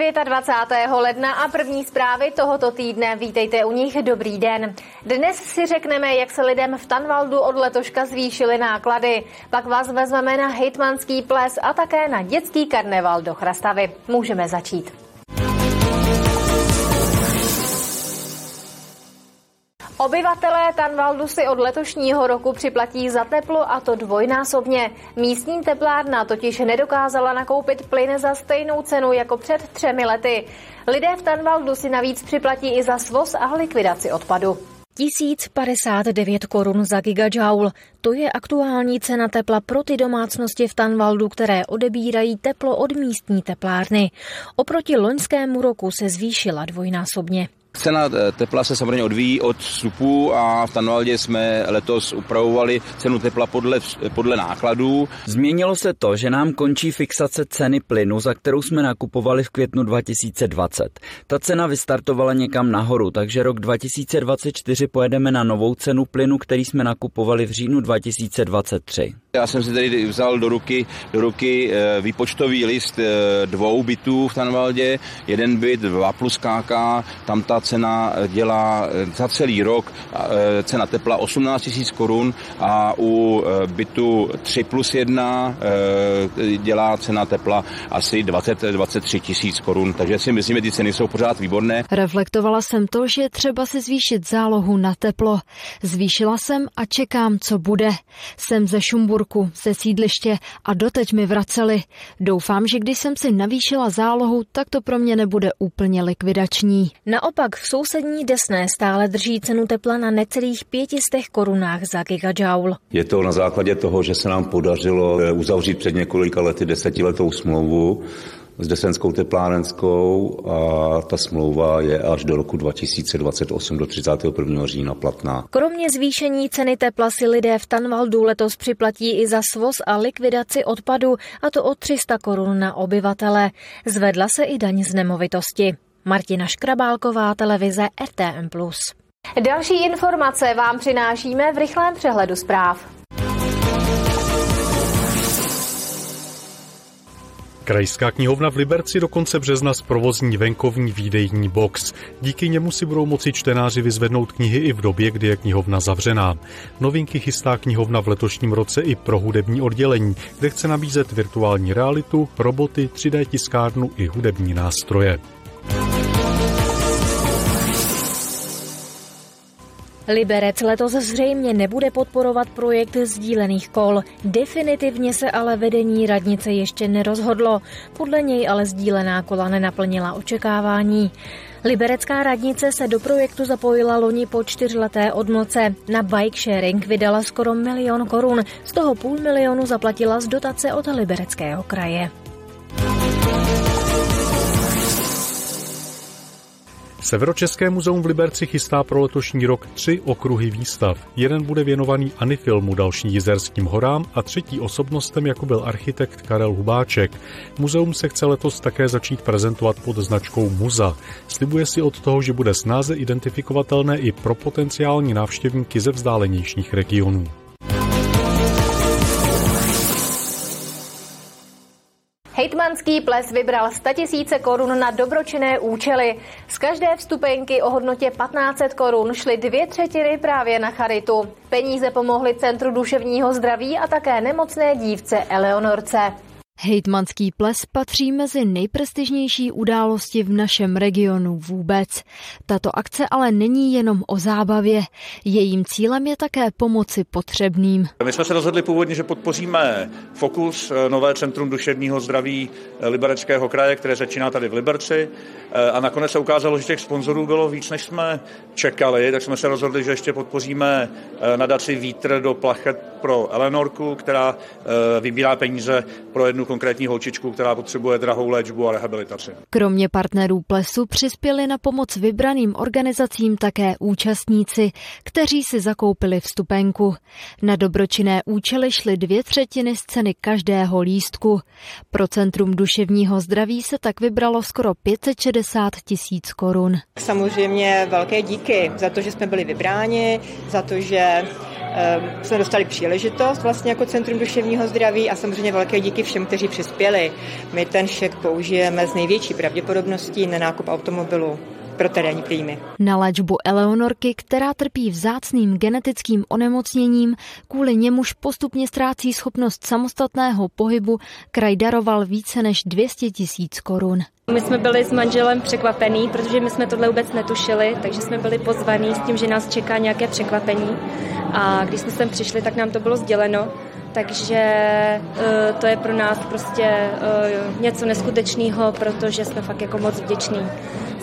Je 29. ledna a první zprávy tohoto týdne. Vítejte u nich. Dobrý den. Dnes si řekneme, jak se lidem v Tanvaldu od letoška zvýšily náklady. Pak vás vezmeme na hejtmanský ples a také na dětský karneval do Chrastavy. Můžeme začít. Obyvatelé Tanvaldu si od letošního roku připlatí za teplo a to dvojnásobně. Místní teplárna totiž nedokázala nakoupit plyn za stejnou cenu jako před třemi lety. Lidé v Tanvaldu si navíc připlatí i za svoz a likvidaci odpadu. 1059 korun za gigajoule. To je aktuální cena tepla pro ty domácnosti v Tanvaldu, které odebírají teplo od místní teplárny. Oproti loňskému roku se zvýšila dvojnásobně. Cena eh, tepla se samozřejmě odvíjí od vstupů a v Tanvaldě jsme letos upravovali cenu tepla podle, podle nákladů. Změnilo se to, že nám končí fixace ceny plynu, za kterou jsme nakupovali v květnu 2020. Ta cena vystartovala někam nahoru, takže rok 2024 pojedeme na novou cenu plynu, který jsme nakupovali v říjnu 2023. Já jsem si tady vzal do ruky, do ruky eh, výpočtový list eh, dvou bytů v Tanvaldě. Jeden byt 2 plus KK, tam ta cena dělá eh, za celý rok cena tepla 18 000 korun a u bytu 3 plus 1 dělá cena tepla asi 20-23 tisíc korun, takže si myslím, že ty ceny jsou pořád výborné. Reflektovala jsem to, že třeba si zvýšit zálohu na teplo. Zvýšila jsem a čekám, co bude. Jsem ze Šumbur Šumburku, ze sídliště a doteď mi vraceli. Doufám, že když jsem si navýšila zálohu, tak to pro mě nebude úplně likvidační. Naopak v sousední Desné stále drží cenu tepla na necelých 500 korunách za gigajoule. Je to na základě toho, že se nám podařilo eh, uzavřít před několika lety desetiletou smlouvu s Desenskou teplárenskou a ta smlouva je až do roku 2028 do 31. října platná. Kromě zvýšení ceny tepla si lidé v Tanvaldu letos připlatí i za svoz a likvidaci odpadu a to o 300 korun na obyvatele. Zvedla se i daň z nemovitosti. Martina Škrabálková, televize RTM+. Další informace vám přinášíme v rychlém přehledu zpráv. Krajská knihovna v Liberci do konce března zprovozní venkovní výdejní box. Díky němu si budou moci čtenáři vyzvednout knihy i v době, kdy je knihovna zavřená. Novinky chystá knihovna v letošním roce i pro hudební oddělení, kde chce nabízet virtuální realitu, roboty, 3D tiskárnu i hudební nástroje. Liberec letos zřejmě nebude podporovat projekt sdílených kol. Definitivně se ale vedení radnice ještě nerozhodlo. Podle něj ale sdílená kola nenaplnila očekávání. Liberecká radnice se do projektu zapojila loni po čtyřleté odmlce. Na bike sharing vydala skoro milion korun, z toho půl milionu zaplatila z dotace od Libereckého kraje. Severočeské muzeum v Liberci chystá pro letošní rok tři okruhy výstav. Jeden bude věnovaný Anifilmu, další Jizerským horám a třetí osobnostem, jako byl architekt Karel Hubáček. Muzeum se chce letos také začít prezentovat pod značkou Muza. Slibuje si od toho, že bude snáze identifikovatelné i pro potenciální návštěvníky ze vzdálenějších regionů. Hejtmanský ples vybral 100 tisíce korun na dobročinné účely. Z každé vstupenky o hodnotě 1500 korun šly dvě třetiny právě na charitu. Peníze pomohly Centru duševního zdraví a také nemocné dívce Eleonorce. Hejtmanský ples patří mezi nejprestižnější události v našem regionu vůbec. Tato akce ale není jenom o zábavě. Jejím cílem je také pomoci potřebným. My jsme se rozhodli původně, že podpoříme Fokus, eh, nové centrum duševního zdraví eh, Libereckého kraje, které začíná tady v Liberci. Eh, a nakonec se ukázalo, že těch sponzorů bylo víc, než jsme čekali, tak jsme se rozhodli, že ještě podpoříme nadaci Vítr do plachet pro Eleanorku, která vybírá peníze pro jednu konkrétní holčičku, která potřebuje drahou léčbu a rehabilitaci. Kromě partnerů plesu přispěli na pomoc vybraným organizacím také účastníci, kteří si zakoupili vstupenku. Na dobročinné účely šly dvě třetiny z ceny každého lístku. Pro Centrum duševního zdraví se tak vybralo skoro 560 tisíc korun. Samozřejmě velké díky za to, že jsme byli vybráni, za to, že jsme dostali příležitost vlastně jako Centrum duševního zdraví a samozřejmě velké díky všem, kteří přispěli. My ten šek použijeme s největší pravděpodobností na nákup automobilu pro terénní příjmy. Na léčbu Eleonorky, která trpí vzácným genetickým onemocněním, kvůli němuž postupně ztrácí schopnost samostatného pohybu, kraj daroval více než 200 tisíc korun. My jsme byli s manželem překvapení, protože my jsme tohle vůbec netušili, takže jsme byli pozvaní s tím, že nás čeká nějaké překvapení. A když jsme sem přišli, tak nám to bylo sděleno. Takže eh, to je pro nás prostě eh, něco neskutečného, protože jsme fakt jako moc vděční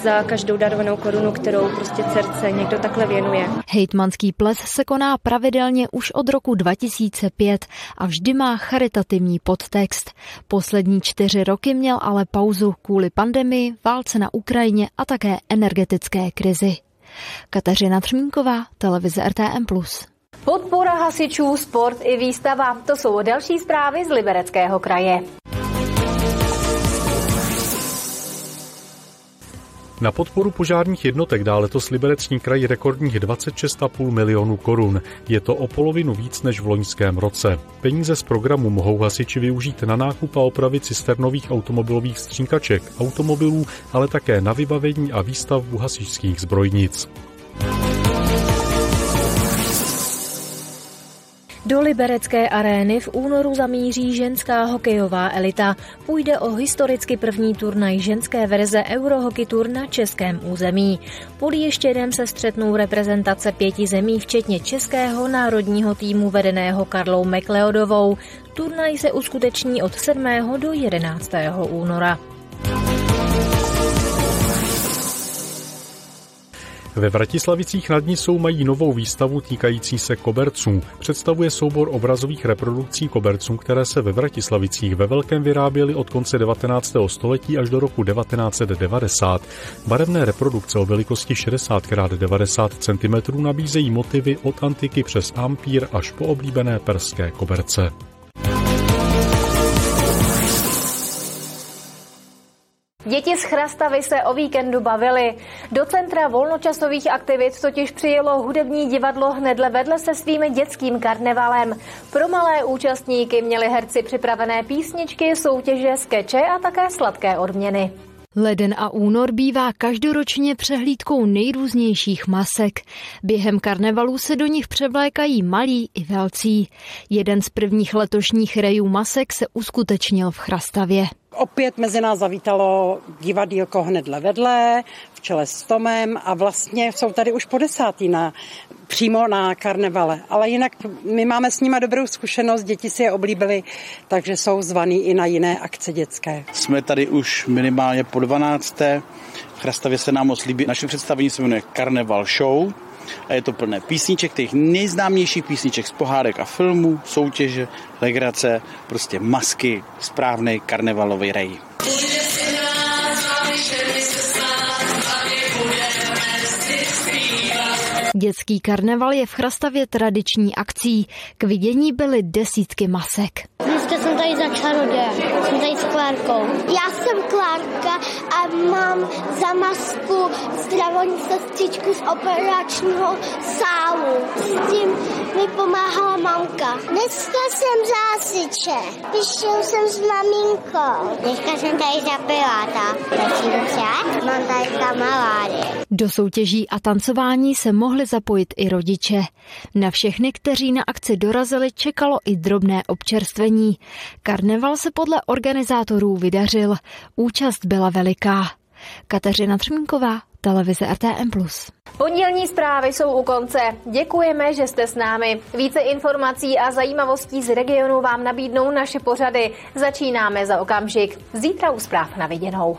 za každou darovanou korunu, kterou prostě srdce někdo takhle věnuje. Hejtmanský ples se koná pravidelně už od roku 2005 a vždy má charitativní podtext. Poslední čtyři roky měl ale pauzu kvůli pandemii, válce na Ukrajině a také energetické krizi. Kateřina Třmínková, televize RTM+. Podpora hasičů, sport i výstava. To jsou další zprávy z Libereckého kraje. Na podporu požárních jednotek dá letos Liberecký kraj rekordních 26,5 milionů korun. Je to o polovinu víc než v loňském roce. Peníze z programu mohou hasiči využít na nákup a opravy cisternových automobilových střínkaček, automobilů, ale také na vybavení a výstavbu hasičských zbrojnic. Do Liberecké arény v únoru zamíří ženská hokejová elita. Půjde o historicky první turnaj ženské verze Eurohockey Tour na českém území. Pod ještědem se střetnou reprezentace pěti zemí, včetně českého národního týmu vedeného Karlou McLeodovou. Turnaj se uskuteční od 7. do 11. února. Ve Vratislavicích nad Nisou mají novou výstavu týkající se koberců. Představuje soubor obrazových reprodukcí koberců, které se ve Vratislavicích ve velkém vyráběly od konce 19. století až do roku 1990. Barevné reprodukce o velikosti 60 x 90 cm nabízejí motivy od antiky přes ampír až po oblíbené perské koberce. Děti z Chrastavy se o víkendu bavily. Do centra volnočasových aktivit totiž přijelo hudební divadlo hnedle vedle se svým dětským karnevalem. Pro malé účastníky měli herci připravené písničky, soutěže, skeče a také sladké odměny. Leden a únor bývá každoročně přehlídkou nejrůznějších masek. Během karnevalů se do nich převlékají malí i velcí. Jeden z prvních letošních rejů masek se uskutečnil v Chrastavě. Opět mezi nás zavítalo divadílko hnedle vedle, čele s Tomem a vlastně jsou tady už po desátý na, přímo na karnevale. Ale jinak my máme s nimi dobrou zkušenost, děti si je oblíbily, takže jsou zvaný i na jiné akce dětské. Jsme tady už minimálně po 12. V Chrastavě se nám moc líbí. Naše představení se jmenuje Karneval Show a je to plné písniček, těch nejznámějších písniček z pohádek a filmů, soutěže, legrace, prostě masky, správný karnevalový rej. Dětský karneval je v Chrastavě tradiční akcí. K vidění byly desítky masek. Dneska jsem tady za čaroděje, jsem tady s Klárkou. Já jsem Klárka a mám za masku zdravotní sestřičku z operačního sálu. S tím mi pomáhala mamka. Dneska jsem zásiče. Přišel jsem s maminkou. Dneska jsem tady za piláta. Mám tady kamarády. Do soutěží a tancování se mohli zapojit i rodiče. Na všechny, kteří na akci dorazili, čekalo i drobné občerstvení. Karneval se podle organizátorů vydařil. Účast byla veliká. Kateřina Třmínková, televize RTM+. Pondělní zprávy jsou u konce. Děkujeme, že jste s námi. Více informací a zajímavostí z regionu vám nabídnou naše pořady. Začínáme za okamžik. Zítra u zpráv na viděnou.